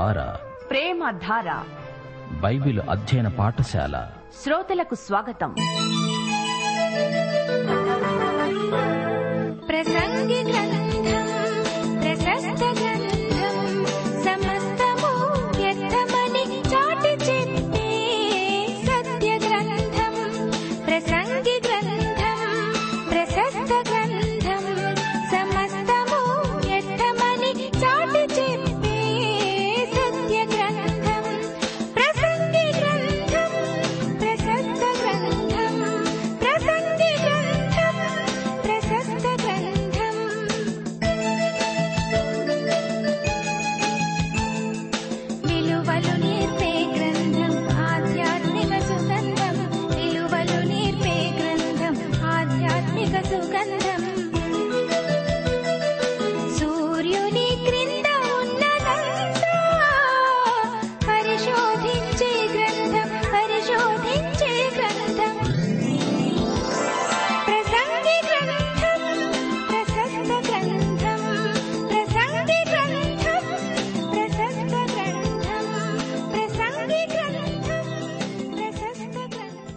ప్రేమధార ప్రేమ ధార. బైబిల్ అధ్యయన పాఠశాల. శ్రోతలకు స్వాగతం. ప్రసంగి గ్రంథం ప్రశస్త గ్రంథం సమస్తము వ్యర్థమని చాటి చెప్పే సత్య గ్రంథం ప్రసంగి గ్రంథం ప్రశస్త గ్రంథం.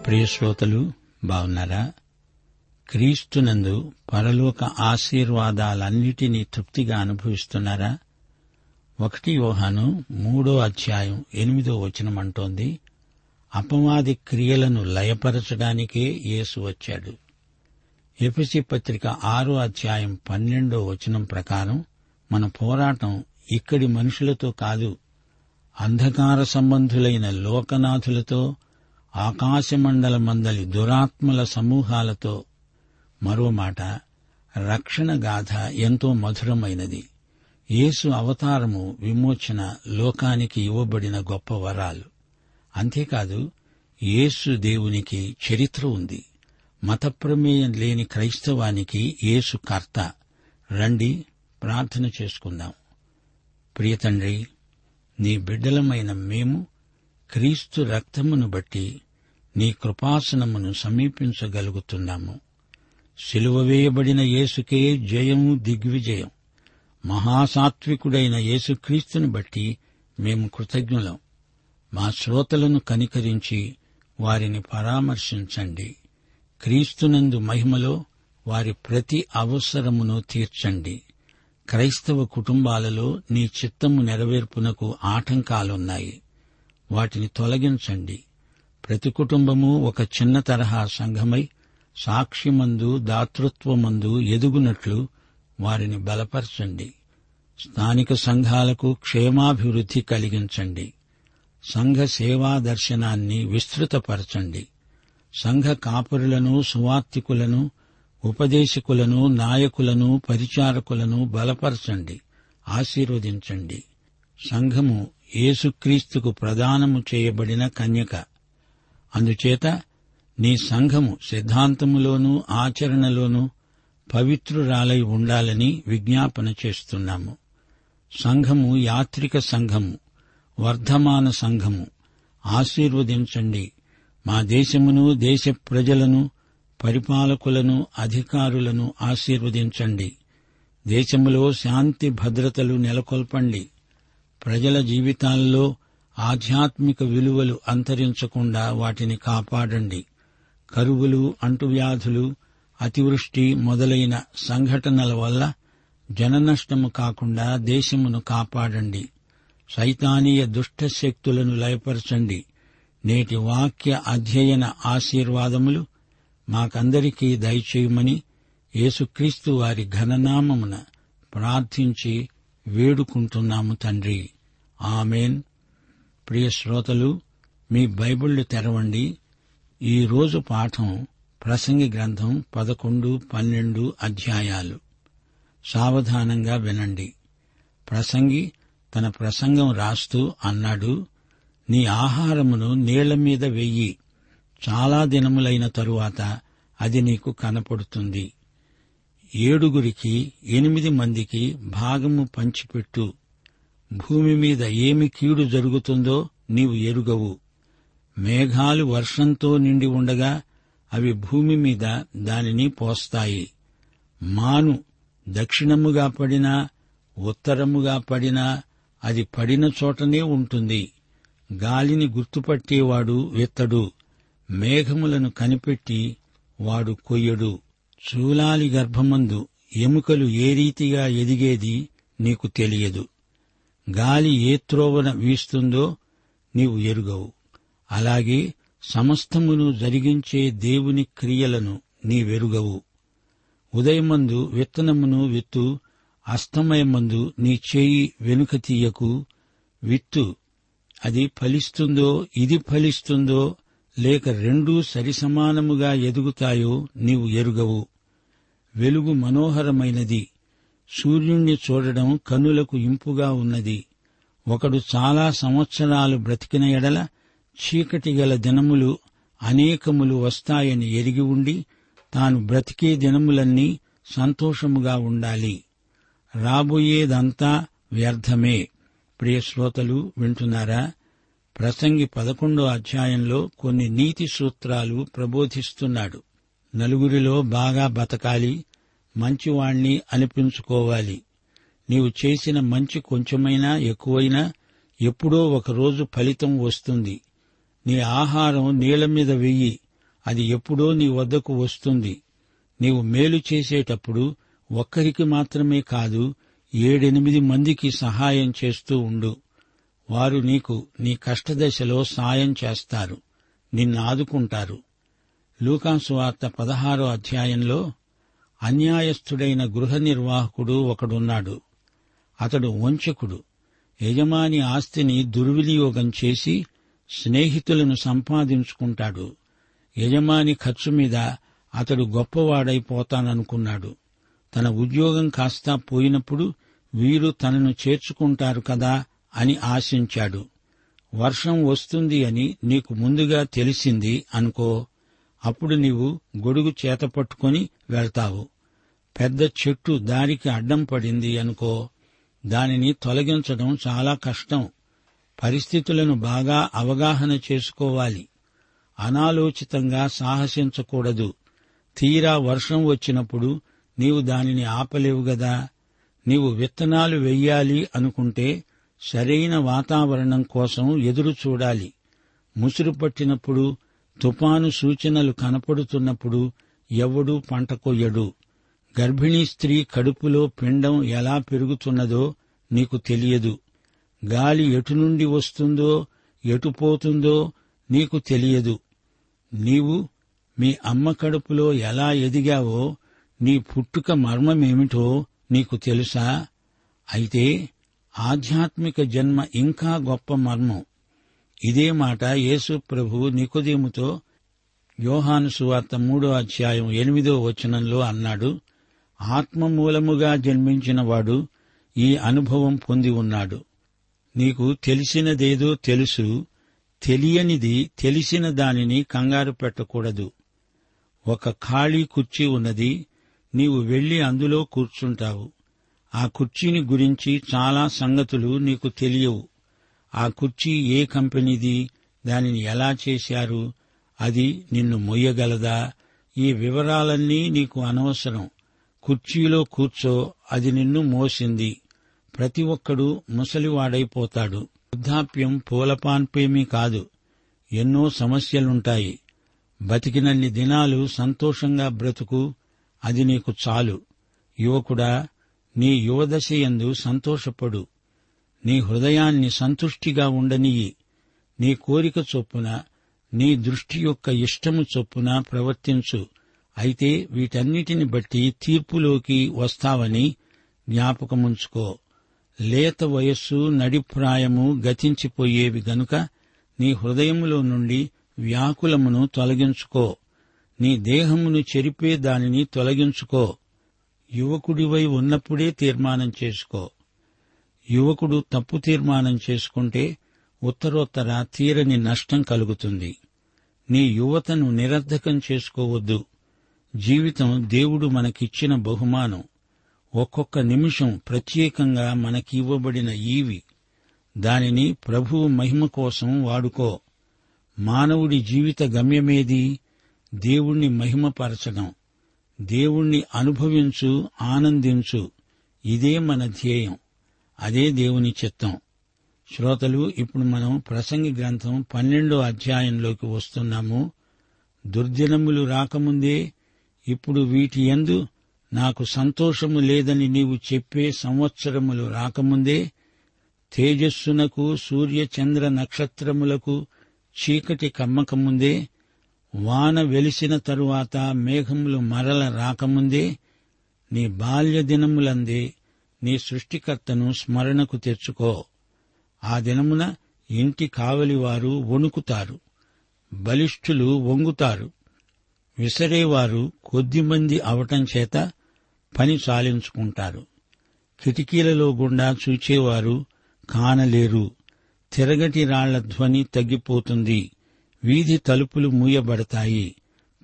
ప్రియశ్రోతలు బాగున్నారా క్రీస్తునందు పరలోక ఆశీర్వాదాలన్నిటినీ తృప్తిగా అనుభవిస్తున్నారా? ఒకటి యోహాను మూడో అధ్యాయం ఎనిమిదో వచనం అంటోంది అపవాది క్రియలను లయపరచడానికే యేసు వచ్చాడు. ఎపిసి పత్రిక ఆరో అధ్యాయం పన్నెండో వచనం ప్రకారం మన పోరాటం ఇక్కడి మనుషులతో కాదు అంధకార సంబంధులైన లోకనాథులతో ఆకాశమండలమందలి దురాత్మల సమూహాలతో మరో మాట రక్షణ గాథ ఎంతో మధురమైనది. యేసు అవతారము విమోచన లోకానికి ఇవ్వబడిన గొప్ప వరాలు. అంతేకాదు యేసు దేవునికి చరిత్ర ఉంది. మత ప్రమేయం లేని క్రైస్తవానికి యేసు కర్త. రండి ప్రార్థన చేసుకుందాం. ప్రియతండ్రి నీ బిడ్డలమైన మేము క్రీస్తు రక్తమును బట్టి నీ కృపాసనమును సమీపించగలుగుతున్నాము. సిలువ వేయబడిన యేసుకే జయము దిగ్విజయం. మహాసాత్వికుడైన యేసుక్రీస్తుని బట్టి మేము కృతజ్ఞులం. మా శ్రోతలను కనికరించి వారిని పరామర్శించండి. క్రీస్తునందు మహిమలో వారి ప్రతి అవసరమును తీర్చండి. క్రైస్తవ కుటుంబాలలో నీ చిత్తము నెరవేర్పునకు ఆటంకాలున్నాయి. వాటిని తొలగించండి. ప్రతి కుటుంబము ఒక చిన్న తరహా సంఘమై సాక్షిమందు దాతృత్వమందు ఎదుగునట్లు వారిని బలపరచండి. స్థానిక సంఘాలకు క్షేమాభివృద్ధి కలిగించండి. సంఘ సేవా దర్శనాన్ని విస్తృతపరచండి. సంఘ కాపురులను సువార్తికులను ఉపదేశకులను నాయకులను పరిచారకులను బలపరచండి. ఆశీర్వదించండి. సంఘము యేసుక్రీస్తుకు ప్రదానము చేయబడిన కన్యక. అందుచేత నీ సంఘము సిద్ధాంతములోనూ ఆచరణలోనూ పవిత్రురాలై ఉండాలని విజ్ఞాపన చేస్తున్నాము. సంఘము యాత్రిక సంఘము వర్ధమాన సంఘము ఆశీర్వదించండి. మా దేశమును దేశ ప్రజలను పరిపాలకులను అధికారులను ఆశీర్వదించండి. దేశములో శాంతి భద్రతలు నెలకొల్పండి. ప్రజల జీవితాల్లో ఆధ్యాత్మిక విలువలు అంతరించకుండా వాటిని కాపాడండి. కరువులు అంటువ్యాధులు అతివృష్టి మొదలైన సంఘటనల వల్ల జననష్టము కాకుండా దేశమును కాపాడండి. సైతానీయ దుష్ట శక్తులను లయపరచండి. నేటి వాక్య అధ్యయన ఆశీర్వాదములు మాకందరికీ దయచేయమని యేసుక్రీస్తు వారి ఘననామమున ప్రార్థించి వేడుకుంటున్నాము తండ్రి. ఆమెన్. ప్రియ శ్రోతలు మీ బైబిళ్ళు తెరవండి. ఈ రోజు పాఠం ప్రసంగి గ్రంథం పదకొండు పన్నెండు అధ్యాయాలు. సావధానంగా వినండి. ప్రసంగి తన ప్రసంగం రాస్తూ అన్నాడు నీ ఆహారమును నీళ్ళ మీద వెయ్యి చాలా దినములైన తరువాత అది నీకు కనపడుతుంది. ఏడుగురికి ఎనిమిది మందికి భాగము పంచిపెట్టు. భూమి మీద ఏమి కీడు జరుగుతుందో నీవు ఎరుగవు. మేఘాలు వర్షంతో నిండి ఉండగా అవి భూమి మీద దానిని పోస్తాయి. మాను దక్షిణముగా పడినా ఉత్తరముగా పడినా అది పడిన చోటనే ఉంటుంది. గాలిని గుర్తుపట్టేవాడు విత్తడు. మేఘములను కనిపెట్టి వాడు కొయ్యడు. చూలాలి గర్భమందు ఎముకలు ఏ రీతిగా ఎదిగేది నీకు తెలియదు. గాలి ఏ త్రోవన వీస్తుందో నీవు ఎరుగవు. అలాగే సమస్తమును జరిగించే దేవుని క్రియలను నీవెరుగవు. ఉదయమందు విత్తనమును విత్తు అస్తమయమందు నీ చేయి వెనుక తీయకు విత్తు అది ఫలిస్తుందో ఇది ఫలిస్తుందో లేక రెండూ సరిసమానముగా ఎదుగుతాయో నీవు ఎరుగవు. వెలుగు మనోహరమైనది. సూర్యుణ్ణి చూడడం కన్నులకు ఇంపుగా ఉన్నది. ఒకడు చాలా సంవత్సరాలు బ్రతికిన ఎడల చీకటి గల దినములు అనేకములు వస్తాయని ఎరిగి ఉండి తాను బ్రతికే దినములన్నీ సంతోషముగా ఉండాలి. రాబోయేదంతా వ్యర్థమే. ప్రియ శ్రోతలు వింటున్నారా? ప్రసంగి పదకొండో అధ్యాయంలో కొన్ని నీతి సూత్రాలు ప్రబోధిస్తున్నాడు. నలుగురిలో బాగా బతకాలి మంచివాణ్ణి అనిపించుకోవాలి. నీవు చేసిన మంచి కొంచెమైనా ఎక్కువైనా ఎప్పుడో ఒకరోజు ఫలితం వస్తుంది. నీ ఆహారం నీళ్ళ మీద వెయ్యి అది ఎప్పుడో నీ వద్దకు వస్తుంది. నీవు మేలు చేసేటప్పుడు ఒక్కరికి మాత్రమే కాదు ఏడెనిమిది మందికి సహాయం చేస్తూ ఉండు. వారు నీకు నీ కష్టదశలో సాయం చేస్తారు. నిన్ను లూకాసువార్త వార్త పదహారో అధ్యాయంలో అన్యాయస్థుడైన గృహ నిర్వాహకుడు ఒకడున్నాడు. అతడు వంచకుడు. యజమాని ఆస్తిని దుర్వినియోగం చేసి స్నేహితులను సంపాదించుకుంటాడు. యజమాని ఖర్చు మీద అతడు గొప్పవాడైపోతాననుకున్నాడు. తన ఉద్యోగం కాస్తా పోయినప్పుడు వీరు తనను చేర్చుకుంటారు కదా అని ఆశించాడు. వర్షం వస్తుంది అని నీకు ముందుగా తెలిసింది అనుకో. అప్పుడు నీవు గొడుగు చేత పట్టుకొని వెళ్తావు. పెద్ద చెట్టు దారికి అడ్డం పడింది అనుకో. దానిని తొలగించడం చాలా కష్టం. పరిస్థితులను బాగా అవగాహన చేసుకోవాలి. అనాలోచితంగా సాహసించకూడదు. తీరా వర్షం వచ్చినప్పుడు నీవు దానిని ఆపలేవు గదా. నీవు విత్తనాలు వెయ్యాలి అనుకుంటే సరైన వాతావరణం కోసం ఎదురు చూడాలి ముసురు పట్టినప్పుడు తుపాను సూచనలు కనపడుతున్నప్పుడు ఎవడూ పంట కొయ్యడు. గర్భిణీ స్త్రీ కడుపులో పిండం ఎలా పెరుగుతున్నదో నీకు తెలియదు. గాలి ఎటు నుండి వస్తుందో ఎటు పోతుందో నీకు తెలియదు. నీవు మీ అమ్మ కడుపులో ఎలా ఎదిగావో నీ పుట్టుక మర్మమేమిటో నీకు తెలుసా? అయితే ఆధ్యాత్మిక జన్మ ఇంకా గొప్ప మర్మం. ఇదే మాట యేసు ప్రభు నికోదేముతో యోహాను సువార్త మూడో అధ్యాయం ఎనిమిదో వచనంలో అన్నాడు ఆత్మ మూలముగా జన్మించిన వాడు ఈ అనుభవం పొంది ఉన్నాడు. నీకు తెలిసినదేదో తెలుసు తెలియనిది తెలిసిన దానిని కంగారు పెట్టకూడదు. ఒక ఖాళీ కుర్చీ ఉన్నది నీవు వెళ్ళి అందులో కూర్చుంటావు. ఆ కుర్చీని గురించి చాలా సంగతులు నీకు తెలియవు. ఆ కుర్చీ ఏ కంపెనీది? దానిని ఎలా చేశారు? అది నిన్ను మొయ్యగలదా? ఈ వివరాలన్నీ నీకు అనవసరం. కుర్చీలో కూర్చో అది నిన్ను మోసింది. ప్రతి ఒక్కడూ ముసలివాడైపోతాడు. వృద్ధాప్యం పూలపాన్పేమీ కాదు. ఎన్నో సమస్యలుంటాయి. బతికినన్ని దినాలు సంతోషంగా బ్రతుకు అది నీకు చాలు. యువకుడా నీ యువదశయందు సంతోషపడు. నీ హృదయాన్ని సంతుష్టిగా ఉండనియి నీ కోరిక చొప్పున నీ దృష్టి యొక్క ఇష్టము చొప్పున ప్రవర్తించు. అయితే వీటన్నిటిని బట్టి తీర్పులోకి వస్తావని జ్ఞాపకముంచుకో. లేత వయస్సు నడిప్రాయము గతించిపోయేవి గనుక నీ హృదయములో నుండి వ్యాకులమును తొలగించుకో. నీ దేహమును చెరిపే దానిని తొలగించుకో. యువకుడివై ఉన్నప్పుడే తీర్మానం చేసుకో. యువకుడు తప్పు తీర్మానం చేసుకుంటే ఉత్తరోత్తర తీరని నష్టం కలుగుతుంది. నీ యువతను నిరర్ధకం చేసుకోవద్దు. జీవితం దేవుడు మనకిచ్చిన బహుమానం. ఒక్కొక్క నిమిషం ప్రత్యేకంగా మనకివ్వబడిన ఈవి. దానిని ప్రభువు మహిమ కోసం వాడుకో. మానవుడి జీవిత గమ్యమేది? దేవుణ్ణి మహిమపరచడం. దేవుణ్ణి అనుభవించు ఆనందించు. ఇదే మన ధ్యేయం. అదే దేవుని చిత్తం. శ్రోతలు ఇప్పుడు మనం ప్రసంగి గ్రంథం పన్నెండో అధ్యాయంలోకి వస్తున్నాము. దుర్దినములు రాకముందే ఇప్పుడు వీటి ఎందు నాకు సంతోషము లేదని నీవు చెప్పే సంవత్సరములు రాకముందే తేజస్సునకు సూర్యచంద్ర నక్షత్రములకు చీకటి కమ్మకముందే వాన వెలిసిన తరువాత మేఘములు మరల రాకముందే నీ బాల్య దినములందే నీ సృష్టికర్తను స్మరణకు తెచ్చుకో. ఆ దినమున ఇంటి కావలివారు వణుకుతారు. బలిష్ఠులు వంగుతారు. విసరేవారు కొద్దిమంది అవటం చేత పని సాలించుకుంటారు. కిటికీలలో గుండా చూచేవారు కానలేరు. తిరగటి రాళ్ళ ధ్వని తగ్గిపోతుంది. వీధి తలుపులు మూయబడతాయి.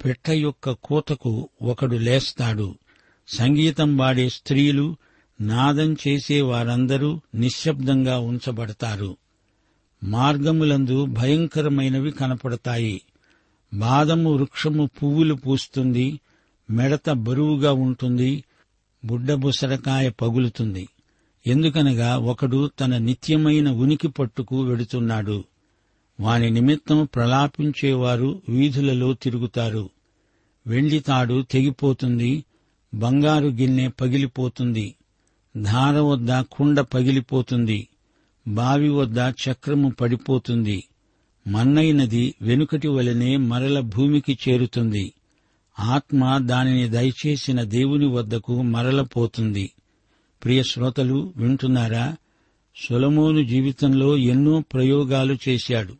పెట్ట యొక్క కూతకు ఒకడు లేస్తాడు. సంగీతం వాడే స్త్రీలు నాదం చేసే వారందరూ నిశ్శబ్దంగా ఉంచబడతారు. మార్గములందు భయంకరమైనవి కనపడతాయి. బాదము వృక్షము పువ్వులు పూస్తుంది మెడత బరువుగా ఉంటుంది బుడ్డబుసరకాయ పగులుతుంది. ఎందుకనగా ఒకడు తన నిత్యమైన ఉనికి పట్టుకు వెడుతున్నాడు. వాని నిమిత్తం ప్రలాపించేవారు వీధులలో తిరుగుతారు. వెండి తాడు తెగిపోతుంది బంగారు గిన్నె పగిలిపోతుంది. ధార వద్ద కుండ పగిలిపోతుంది. బావి వద్ద చక్రము పడిపోతుంది. మన్నైనది వెనుకటి వలనే మరల భూమికి చేరుతుంది. ఆత్మ దానిని దయచేసిన దేవుని వద్దకు మరలపోతుంది. ప్రియ శ్రోతలు వింటున్నారా? సొలమోను జీవితంలో ఎన్నో ప్రయోగాలు చేశాడు.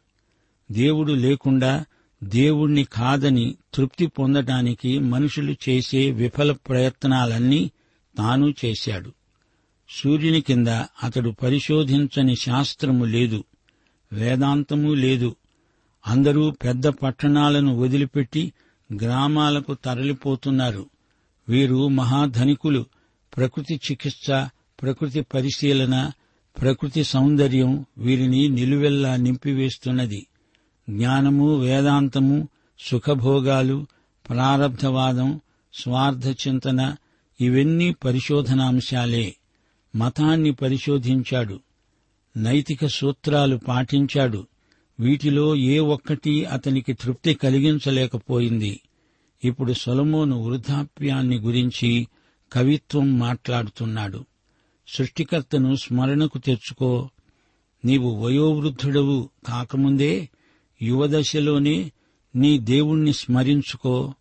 దేవుడు లేకుండా దేవుణ్ణి కాదని తృప్తి పొందటానికి మనుషులు చేసే విఫల ప్రయత్నాలన్నీ తాను చేశాడు. సూర్యుని కింద అతడు పరిశోధించని శాస్త్రము లేదు వేదాంతము లేదు. అందరూ పెద్ద పట్టణాలను వదిలిపెట్టి గ్రామాలకు తరలిపోతున్నారు. వీరు మహాధనికులు. ప్రకృతి చికిత్స ప్రకృతి పరిశీలన ప్రకృతి సౌందర్యం వీరిని నిలువెల్లా నింపివేస్తున్నది. జ్ఞానము వేదాంతము సుఖభోగాలు ప్రారబ్ధవాదం స్వార్థ చింతన ఇవన్నీ పరిశోధనాంశాలే. మతాన్ని పరిశోధించాడు. నైతిక సూత్రాలు పాటించాడు. వీటిలో ఏ ఒక్కటి అతనికి తృప్తి కలిగించలేకపోయింది. ఇప్పుడు సొలమోను వృద్ధాప్యాన్ని గురించి కవిత్వం మాట్లాడుతున్నాడు. సృష్టికర్తను స్మరణకు తెచ్చుకో. నీవు వయోవృద్ధుడవు కాకముందే యువదశలోనే నీ దేవుణ్ణి స్మరించుకో.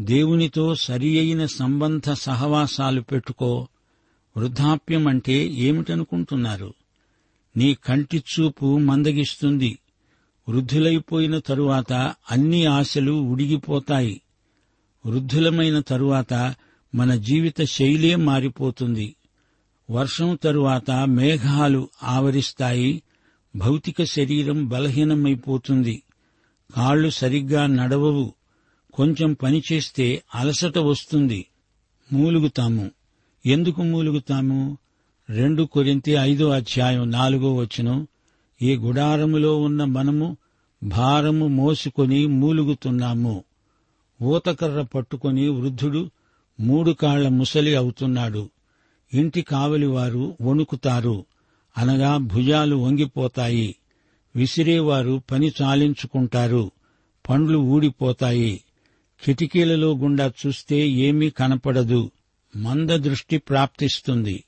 దేవునితో సరి అయిన సంబంధ సహవాసాలు పెట్టుకో. వృద్ధాప్యం అంటే ఏమిటనుకుంటున్నారు? నీ కంటి చూపు మందగిస్తుంది. వృద్ధులైపోయిన తరువాత అన్ని ఆశలు ఉడిగిపోతాయి. వృద్ధులమైన తరువాత మన జీవిత శైలే మారిపోతుంది. వర్షం తరువాత మేఘాలు ఆవరిస్తాయి. భౌతిక శరీరం బలహీనమైపోతుంది. కాళ్ళు సరిగ్గా నడవవు. కొంచెం పనిచేస్తే అలసట వస్తుంది. మూలుగుతాము. ఎందుకు మూలుగుతాము? రెండు కొరింతి ఐదో అధ్యాయం నాలుగో వచ్చును ఈ గుడారములో ఉన్న మనము భారము మోసుకొని మూలుగుతున్నాము. ఊతకర్ర పట్టుకొని వృద్ధుడు మూడు కాళ్ళ ముసలి అవుతున్నాడు. ఇంటి కావలివారు వణుకుతారు. అనగా భుజాలు వంగిపోతాయి. విసిరేవారు పని చాలించుకుంటారు. పండ్లు ఊడిపోతాయి. కిటికీలలో గుండా చూస్తే ఏమీ కనపడదు. మంద దృష్టి ప్రాప్తిస్తుంది.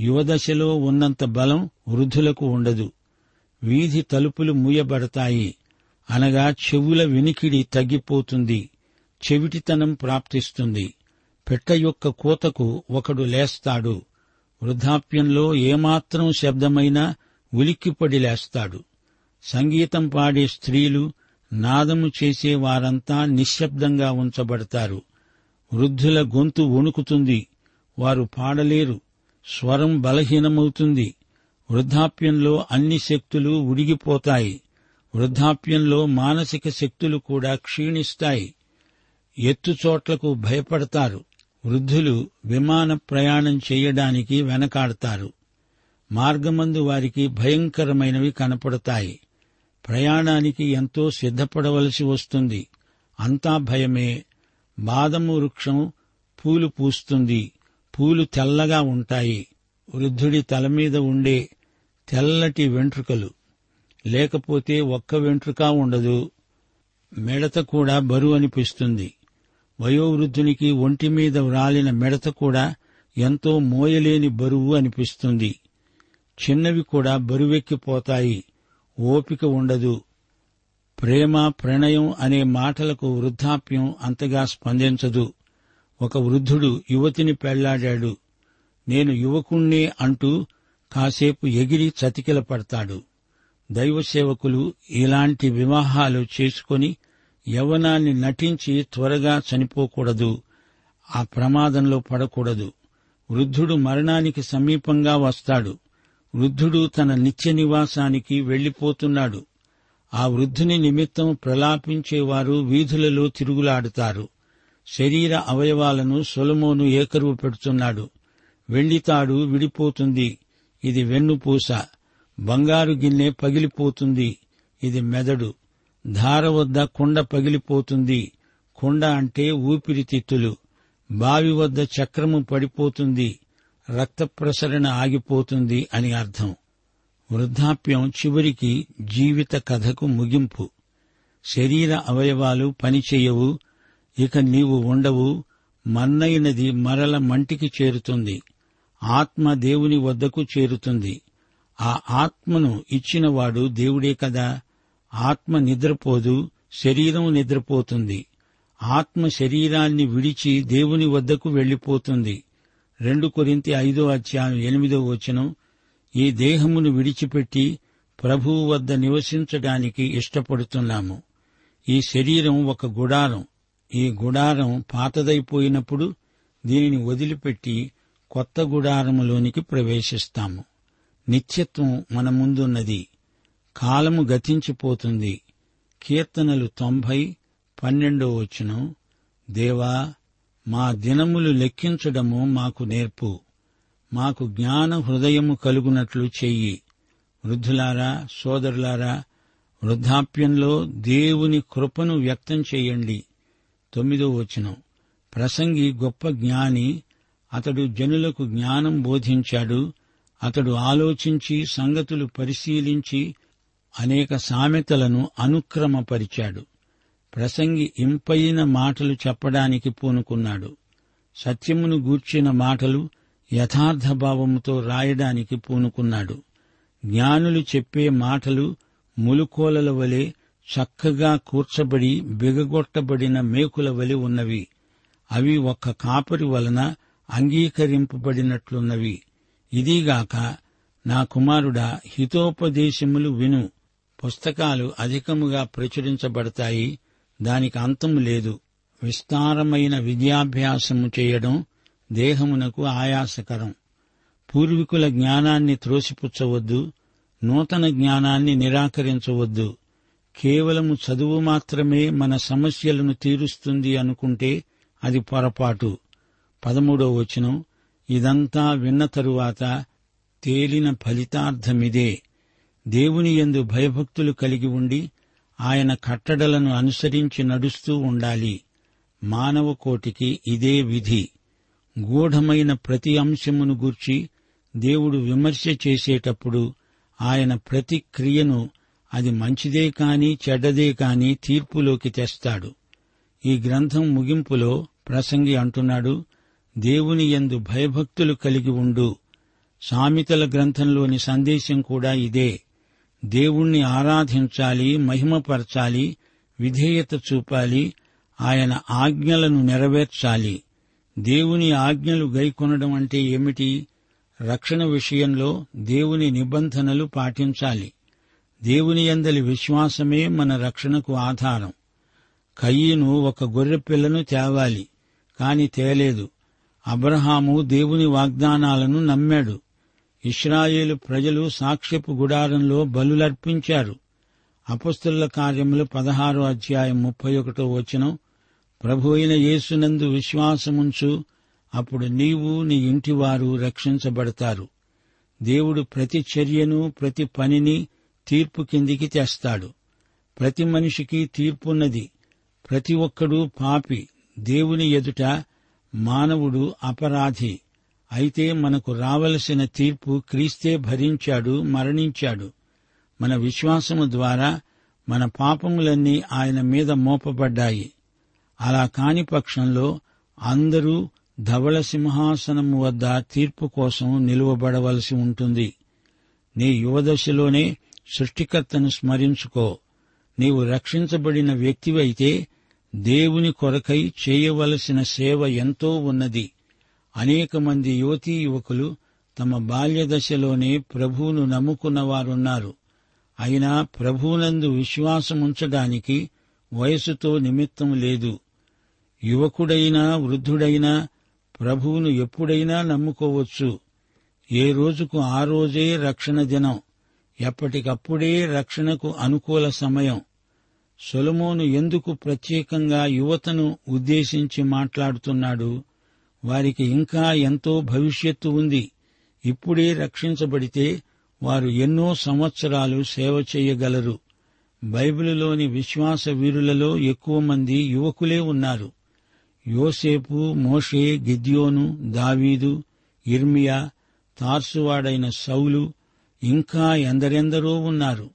యువదశలో ఉన్నంత బలం వృద్ధులకు ఉండదు. వీధి తలుపులు మూయబడతాయి. అనగా చెవుల వినికిడి తగ్గిపోతుంది. చెవిటితనం ప్రాప్తిస్తుంది. పెట్ట యొక్క కూతకు ఒకడు లేస్తాడు. వృద్ధాప్యంలో ఏమాత్రం శబ్దమైనా ఉలిక్కిపడి లేస్తాడు. సంగీతం పాడే స్త్రీలు నాదము చేసే వారంతా నిశ్శబ్దంగా ఉంచబడతారు. వృద్ధుల గొంతు వణుకుతుంది. వారు పాడలేరు. స్వరం బలహీనమవుతుంది. వృద్ధాప్యంలో అన్ని శక్తులు ఉడిగిపోతాయి. వృద్ధాప్యంలో మానసిక శక్తులు కూడా క్షీణిస్తాయి. ఎత్తుచోట్లకు భయపడతారు. వృద్ధులు విమాన ప్రయాణం చేయడానికి వెనకాడతారు. మార్గమందు వారికి భయంకరమైనవి కనపడతాయి. ప్రయాణానికి ఎంతో సిద్ధపడవలసి వస్తుంది. అంతా భయమే బాదము వృక్షం పూలు పూస్తుంది. పూలు తెల్లగా ఉంటాయి. వృద్ధుడి తల మీద ఉండే తెల్లటి వెంట్రుకలు. లేకపోతే ఒక్క వెంట్రుక ఉండదు. మిడత కూడా బరువు అనిపిస్తుంది. వయోవృద్ధునికి ఒంటి మీద వ్రాలిన మిడత కూడా ఎంతో మోయలేని బరువు అనిపిస్తుంది. చిన్నవి కూడా బరువెక్కిపోతాయి. ఓపిక ఉండదు. ప్రేమ ప్రణయం అనే మాటలకు వృద్ధాప్యం అంతగా స్పందించదు. ఒక వృద్ధుడు యువతిని పెళ్ళాడాడు. నేను యువకుణ్ణే అంటూ కాసేపు ఎగిరి చతికిల పడతాడు. దైవ సేవకులు ఇలాంటి వివాహాలు చేసుకొని యవనాన్ని నటించి త్వరగా చనిపోకూడదు. ఆ ప్రమాదంలో పడకూడదు. వృద్ధుడు మరణానికి సమీపంగా వస్తాడు. వృద్ధుడు తన నిత్య నివాసానికి వెళ్ళిపోతున్నాడు ఆ వృద్ధుని నిమిత్తం ప్రలాపించేవారు వీధులలో తిరుగులాడుతారు. శరీర అవయవాలను సొలమోను ఏకరువు పెడుతున్నాడు. వెండితాడు విడిపోతుంది. ఇది వెన్నుపూస. బంగారు గిన్నె పగిలిపోతుంది. ఇది మెదడు. ధార వద్ద కుండ పగిలిపోతుంది. కుండ అంటే ఊపిరితిత్తులు. బావి వద్ద చక్రము పడిపోతుంది. రక్త ప్రసరణ ఆగిపోతుంది అని అర్థం. వృద్ధాప్యం చివరికి జీవిత కథకు ముగింపు. శరీర అవయవాలు పనిచేయవు ఇక నీవు ఉండవు మన్నైనది మరల మంటికి చేరుతుంది ఆత్మ దేవుని వద్దకు చేరుతుంది. ఆ ఆత్మను ఇచ్చినవాడు దేవుడే కదా. ఆత్మ నిద్రపోదు శరీరం నిద్రపోతుంది. ఆత్మ శరీరాన్ని విడిచి దేవుని వద్దకు వెళ్ళిపోతుంది రెండు కొరింతి ఐదో అధ్యాయం ఎనిమిదో వచనం ఈ దేహమును విడిచిపెట్టి ప్రభువు వద్ద నివసించడానికి ఇష్టపడుతున్నాము. ఈ శరీరం ఒక గుడారం. ఈ గుడారం పాతదైపోయినప్పుడు దీనిని వదిలిపెట్టి కొత్త గుడారములోనికి ప్రవేశిస్తాము. నిత్యత్వం మన ముందున్నది. కాలము గతించిపోతుంది. కీర్తనలు తొంభై పన్నెండో వచనం. దేవా మా దినములు లెక్కించడము మాకు నేర్పు. మాకు జ్ఞాన హృదయము కలుగునట్లు చెయ్యి. వృద్ధులారా సోదరులారా వృద్ధాప్యంలో దేవుని కృపను వ్యక్తం చేయండి. తొమ్మిదో వచనం. ప్రసంగి గొప్ప జ్ఞాని అతడు జనులకు జ్ఞానం బోధించాడు. అతడు ఆలోచించి సంగతులు పరిశీలించి అనేక సామెతలను అనుక్రమపరిచాడు. ప్రసంగి ఇంపైన మాటలు చెప్పడానికి పూనుకున్నాడు. సత్యమును గూర్చిన మాటలు యథార్థభావముతో రాయడానికి పూనుకున్నాడు. జ్ఞానులు చెప్పే మాటలు ములుకోలల వలె చక్కగా కూర్చబడి బిగగొట్టబడిన మేకుల వలె ఉన్నవి. అవి ఒక్క కాపరి వలన అంగీకరింపబడినట్లున్నవి. ఇదిగాక నా కుమారుడా హితోపదేశములు విను. పుస్తకాలు అధికముగా ప్రచురించబడతాయి. దానికి అంతము లేదు. విస్తారమైన విద్యాభ్యాసము చేయడం దేహమునకు ఆయాసకరం. పూర్వీకుల జ్ఞానాన్ని త్రోసిపుచ్చవద్దు నూతన జ్ఞానాన్ని నిరాకరించవద్దు. కేవలము చదువు మాత్రమే మన సమస్యలను తీరుస్తుంది అనుకుంటే అది పొరపాటు. పదమూడో వచనం ఇదంతా విన్న తరువాత తేలిన ఫలితార్థమిదే. దేవుని యందు భయభక్తులు కలిగి ఉండి ఆయన కట్టడలను అనుసరించి నడుస్తూ ఉండాలి. మానవ కోటికి ఇదే విధి. గూఢమైన ప్రతి అంశమును గూర్చి దేవుడు విమర్శ చేసేటప్పుడు ఆయన ప్రతి క్రియను అది మంచిదే కాని చెడ్డదే కాని తీర్పులోకి తెస్తాడు. ఈ గ్రంథం ముగింపులో ప్రసంగి అంటున్నాడు దేవుని ఎందు భయభక్తులు కలిగి ఉండు. సామెతల గ్రంథంలోని సందేశం కూడా ఇదే. దేవుణ్ణి ఆరాధించాలి మహిమపరచాలి విధేయత చూపాలి ఆయన ఆజ్ఞలను నెరవేర్చాలి. దేవుని ఆజ్ఞలు గైకొనడం అంటే ఏమిటి? రక్షణ విషయంలో దేవుని నిబంధనలు పాటించాలి. దేవుని యందలి విశ్వాసమే మన రక్షణకు ఆధారం. కయ్యను ఒక గొర్రె పిల్లను తేవాలి కాని తేలేదు. అబ్రహాము దేవుని వాగ్దానాలను నమ్మాడు. ఇస్రాయేలు ప్రజలు సాక్ష్యపు గుడారంలో బలులర్పించారు. అపస్తుల కార్యములు పదహారో అధ్యాయం ముప్పై ఒకటో వచనం ప్రభు అయిన యేసునందు విశ్వాసముంచు అప్పుడు నీవు నీ ఇంటివారు రక్షించబడతారు. దేవుడు ప్రతి చర్యను ప్రతి పనిని తీర్పు కిందికి తెస్తాడు. ప్రతి మనిషికి తీర్పున్నది. ప్రతి ఒక్కడూ పాపి దేవుని ఎదుట మానవుడు అపరాధి. అయితే మనకు రావలసిన తీర్పు క్రీస్తే భరించాడు మరణించాడు. మన విశ్వాసము ద్వారా మన పాపములన్నీ ఆయన మీద మోపబడ్డాయి. అలా కాని పక్షంలో అందరూ ధవళ సింహాసనము వద్ద తీర్పు కోసం నిలువబడవలసి ఉంటుంది. నీ యువదశలోనే సృష్టికర్తను స్మరించుకో. నీవు రక్షించబడిన వ్యక్తివైతే దేవుని కొరకై చేయవలసిన సేవ ఎంతో ఉన్నది. అనేక మంది యువతీ యువకులు తమ బాల్యదశలోనే ప్రభువును నమ్ముకున్న వారున్నారు అయినా ప్రభువునందు విశ్వాసముంచడానికి వయసుతో నిమిత్తం లేదు. యువకుడైనా వృద్ధుడైనా ప్రభువును ఎప్పుడైనా నమ్ముకోవచ్చు. ఏ రోజుకు ఆ రోజే రక్షణ దినం. ఎప్పటికప్పుడే రక్షణకు అనుకూల సమయం. సొలమోను ఎందుకు ప్రత్యేకంగా యువతను ఉద్దేశించి మాట్లాడుతున్నాడు? వారికి ఇంకా ఎంతో భవిష్యత్తు ఉంది. ఇప్పుడే రక్షించబడితే వారు ఎన్నో సంవత్సరాలు సేవ చేయగలరు. బైబిలులోని విశ్వాస వీరులలో ఎక్కువ మంది యువకులే ఉన్నారు. యోసేపు మోషే గిద్యోను దావీదు ఇర్మియా తార్సువాడైన సౌలు ఇంకా ఎందరెందరో ఉన్నారు.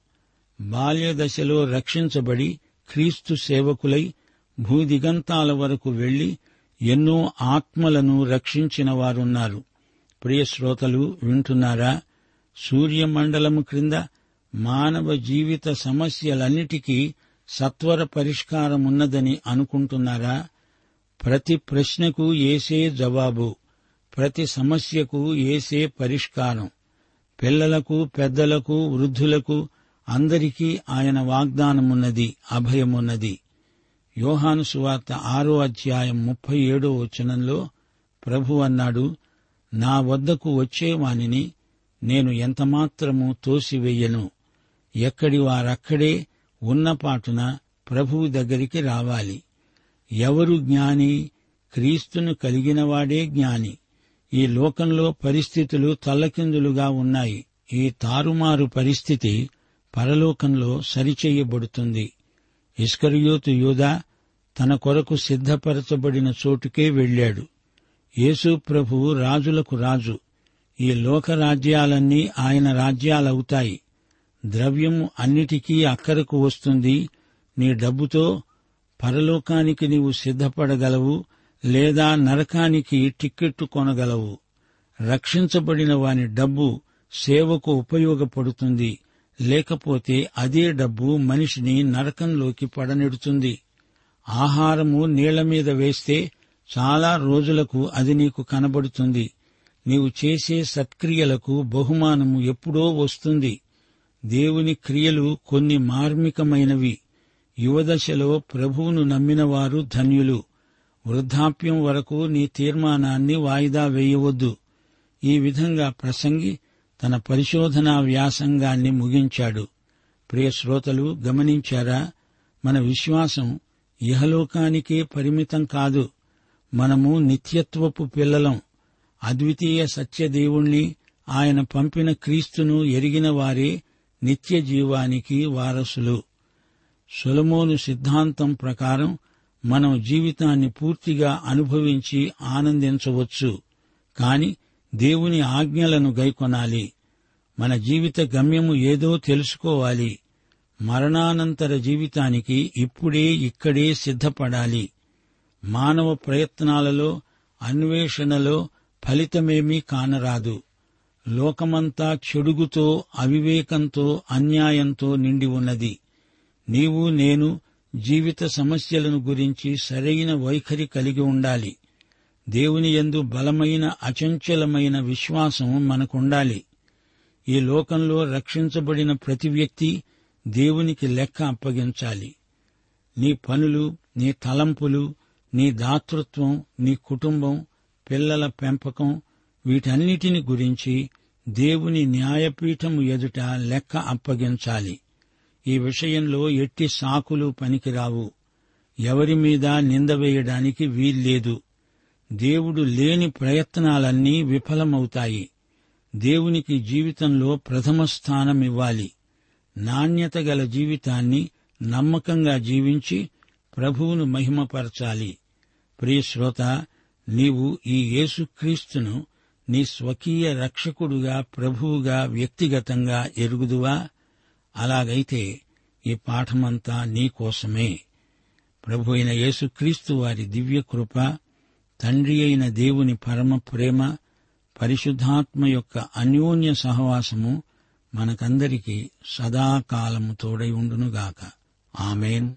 బాల్యదశలో రక్షించబడి క్రీస్తు సేవకులై భూదిగంతాల వరకు వెళ్ళి ఎన్నో ఆత్మలను రక్షించిన వారున్నారు. ప్రియశ్రోతలు వింటున్నారా? సూర్యమండలము క్రింద మానవ జీవిత సమస్యలన్నిటికీ సత్వర పరిష్కారమున్నదని అనుకుంటున్నారా? ప్రతి ప్రశ్నకు ఏసే జవాబు ప్రతి సమస్యకు ఏసే పరిష్కారం. పిల్లలకు పెద్దలకు వృద్ధులకు అందరికీ ఆయన వాగ్దానమున్నది అభయమున్నది. యోహాను సువార్త ఆరో అధ్యాయం ముప్పై ఏడో వచనంలో ప్రభు అన్నాడు నా వద్దకు వచ్చేవానిని నేను ఎంతమాత్రము తోసివెయ్యను ఎక్కడి వారక్కడే ఉన్నపాటున ప్రభువు దగ్గరికి రావాలి. ఎవరు జ్ఞాని? క్రీస్తును కలిగినవాడే జ్ఞాని. ఈ లోకంలో పరిస్థితులు తల్లకిందులుగా ఉన్నాయి. ఈ తారుమారు పరిస్థితి పరలోకంలో సరిచేయబడుతుంది. ఇస్కరియోతు యూదా తన కొరకు సిద్ధపరచబడిన చోటుకే వెళ్ళాడు యేసు ప్రభువు రాజులకు రాజు. ఈ లోక రాజ్యాలన్నీ ఆయన రాజ్యాలవుతాయి. ద్రవ్యము అన్నిటికీ అక్కరకు వస్తుంది. నీ డబ్బుతో పరలోకానికి నీవు సిద్ధపడగలవు లేదా నరకానికి టిక్కెట్టు కొనగలవు. రక్షించబడిన వాని డబ్బు సేవకు ఉపయోగపడుతుంది. లేకపోతే అదే డబ్బు మనిషిని నరకంలోకి పడనెడుతుంది. ఆహారము నీళ్ళ మీద వేస్తే చాలా రోజులకు అది నీకు కనబడుతుంది. నీవు చేసే సత్క్రియలకు బహుమానము ఎప్పుడో వస్తుంది. దేవుని క్రియలు కొన్ని మార్మికమైనవి. యువదశలో ప్రభువును నమ్మినవారు ధన్యులు. వృద్ధాప్యం వరకు నీ తీర్మానాన్ని వాయిదా వేయవద్దు. ఈ విధంగా ప్రసంగి తన పరిశోధనా వ్యాసంగాన్ని ముగించాడు. ప్రియ శ్రోతలు గమనించారా? మన విశ్వాసం ఇహలోకానికే పరిమితం కాదు. మనము నిత్యత్వపు పిల్లలం. అద్వితీయ సత్యదేవుణ్ణి ఆయన పంపిన క్రీస్తును ఎరిగిన వారే నిత్య జీవానికి వారసులు. సొలమోను సిద్ధాంతం ప్రకారం మనం జీవితాన్ని పూర్తిగా అనుభవించి ఆనందించవచ్చు. కాని దేవుని ఆజ్ఞలను గైకొనాలి. మన జీవిత గమ్యము ఏదో తెలుసుకోవాలి. మరణానంతర జీవితానికి ఇప్పుడే ఇక్కడే సిద్ధపడాలి. మానవ ప్రయత్నాలలో అన్వేషణలో ఫలితమేమీ కానరాదు. లోకమంతా చెడుగుతో అవివేకంతో అన్యాయంతో నిండి ఉన్నది. నీవు నేను జీవిత సమస్యలను గురించి సరైన వైఖరి కలిగి ఉండాలి. దేవుని యందు బలమైన అచంచలమైన విశ్వాసం మనకుండాలి. ఈ లోకంలో రక్షించబడిన ప్రతి వ్యక్తి దేవునికి లెక్క అప్పగించాలి. నీ పనులు నీ తలంపులు నీ దాతృత్వం నీ కుటుంబం పిల్లల పెంపకం వీటన్నిటిని గురించి దేవుని న్యాయపీఠము ఎదుట లెక్క అప్పగించాలి. ఈ విషయంలో ఎట్టి సాకులు పనికిరావు. ఎవరి మీద నింద వేయడానికి వీల్లేదు. దేవుడు లేని ప్రయత్నాలన్నీ విఫలమవుతాయి. దేవునికి జీవితంలో ప్రథమ స్థానం ఇవ్వాలి. నాణ్యత గల జీవితాన్ని నమ్మకంగా జీవించి ప్రభువును మహిమపరచాలి. ప్రియశ్రోత నీవు ఈ యేసుక్రీస్తును నీ స్వకీయ రక్షకుడుగా ప్రభువుగా వ్యక్తిగతంగా ఎరుగుదువా? అలాగైతే ఈ పాఠమంతా నీకోసమే ప్రభు అయిన యేసుక్రీస్తు వారి దివ్య కృప తండ్రి అయిన దేవుని పరమ ప్రేమ పరిశుద్ధాత్మ యొక్క అన్యోన్య సహవాసము మనకందరికీ సదాకాలము తోడై ఉండునుగాక. ఆమెన్.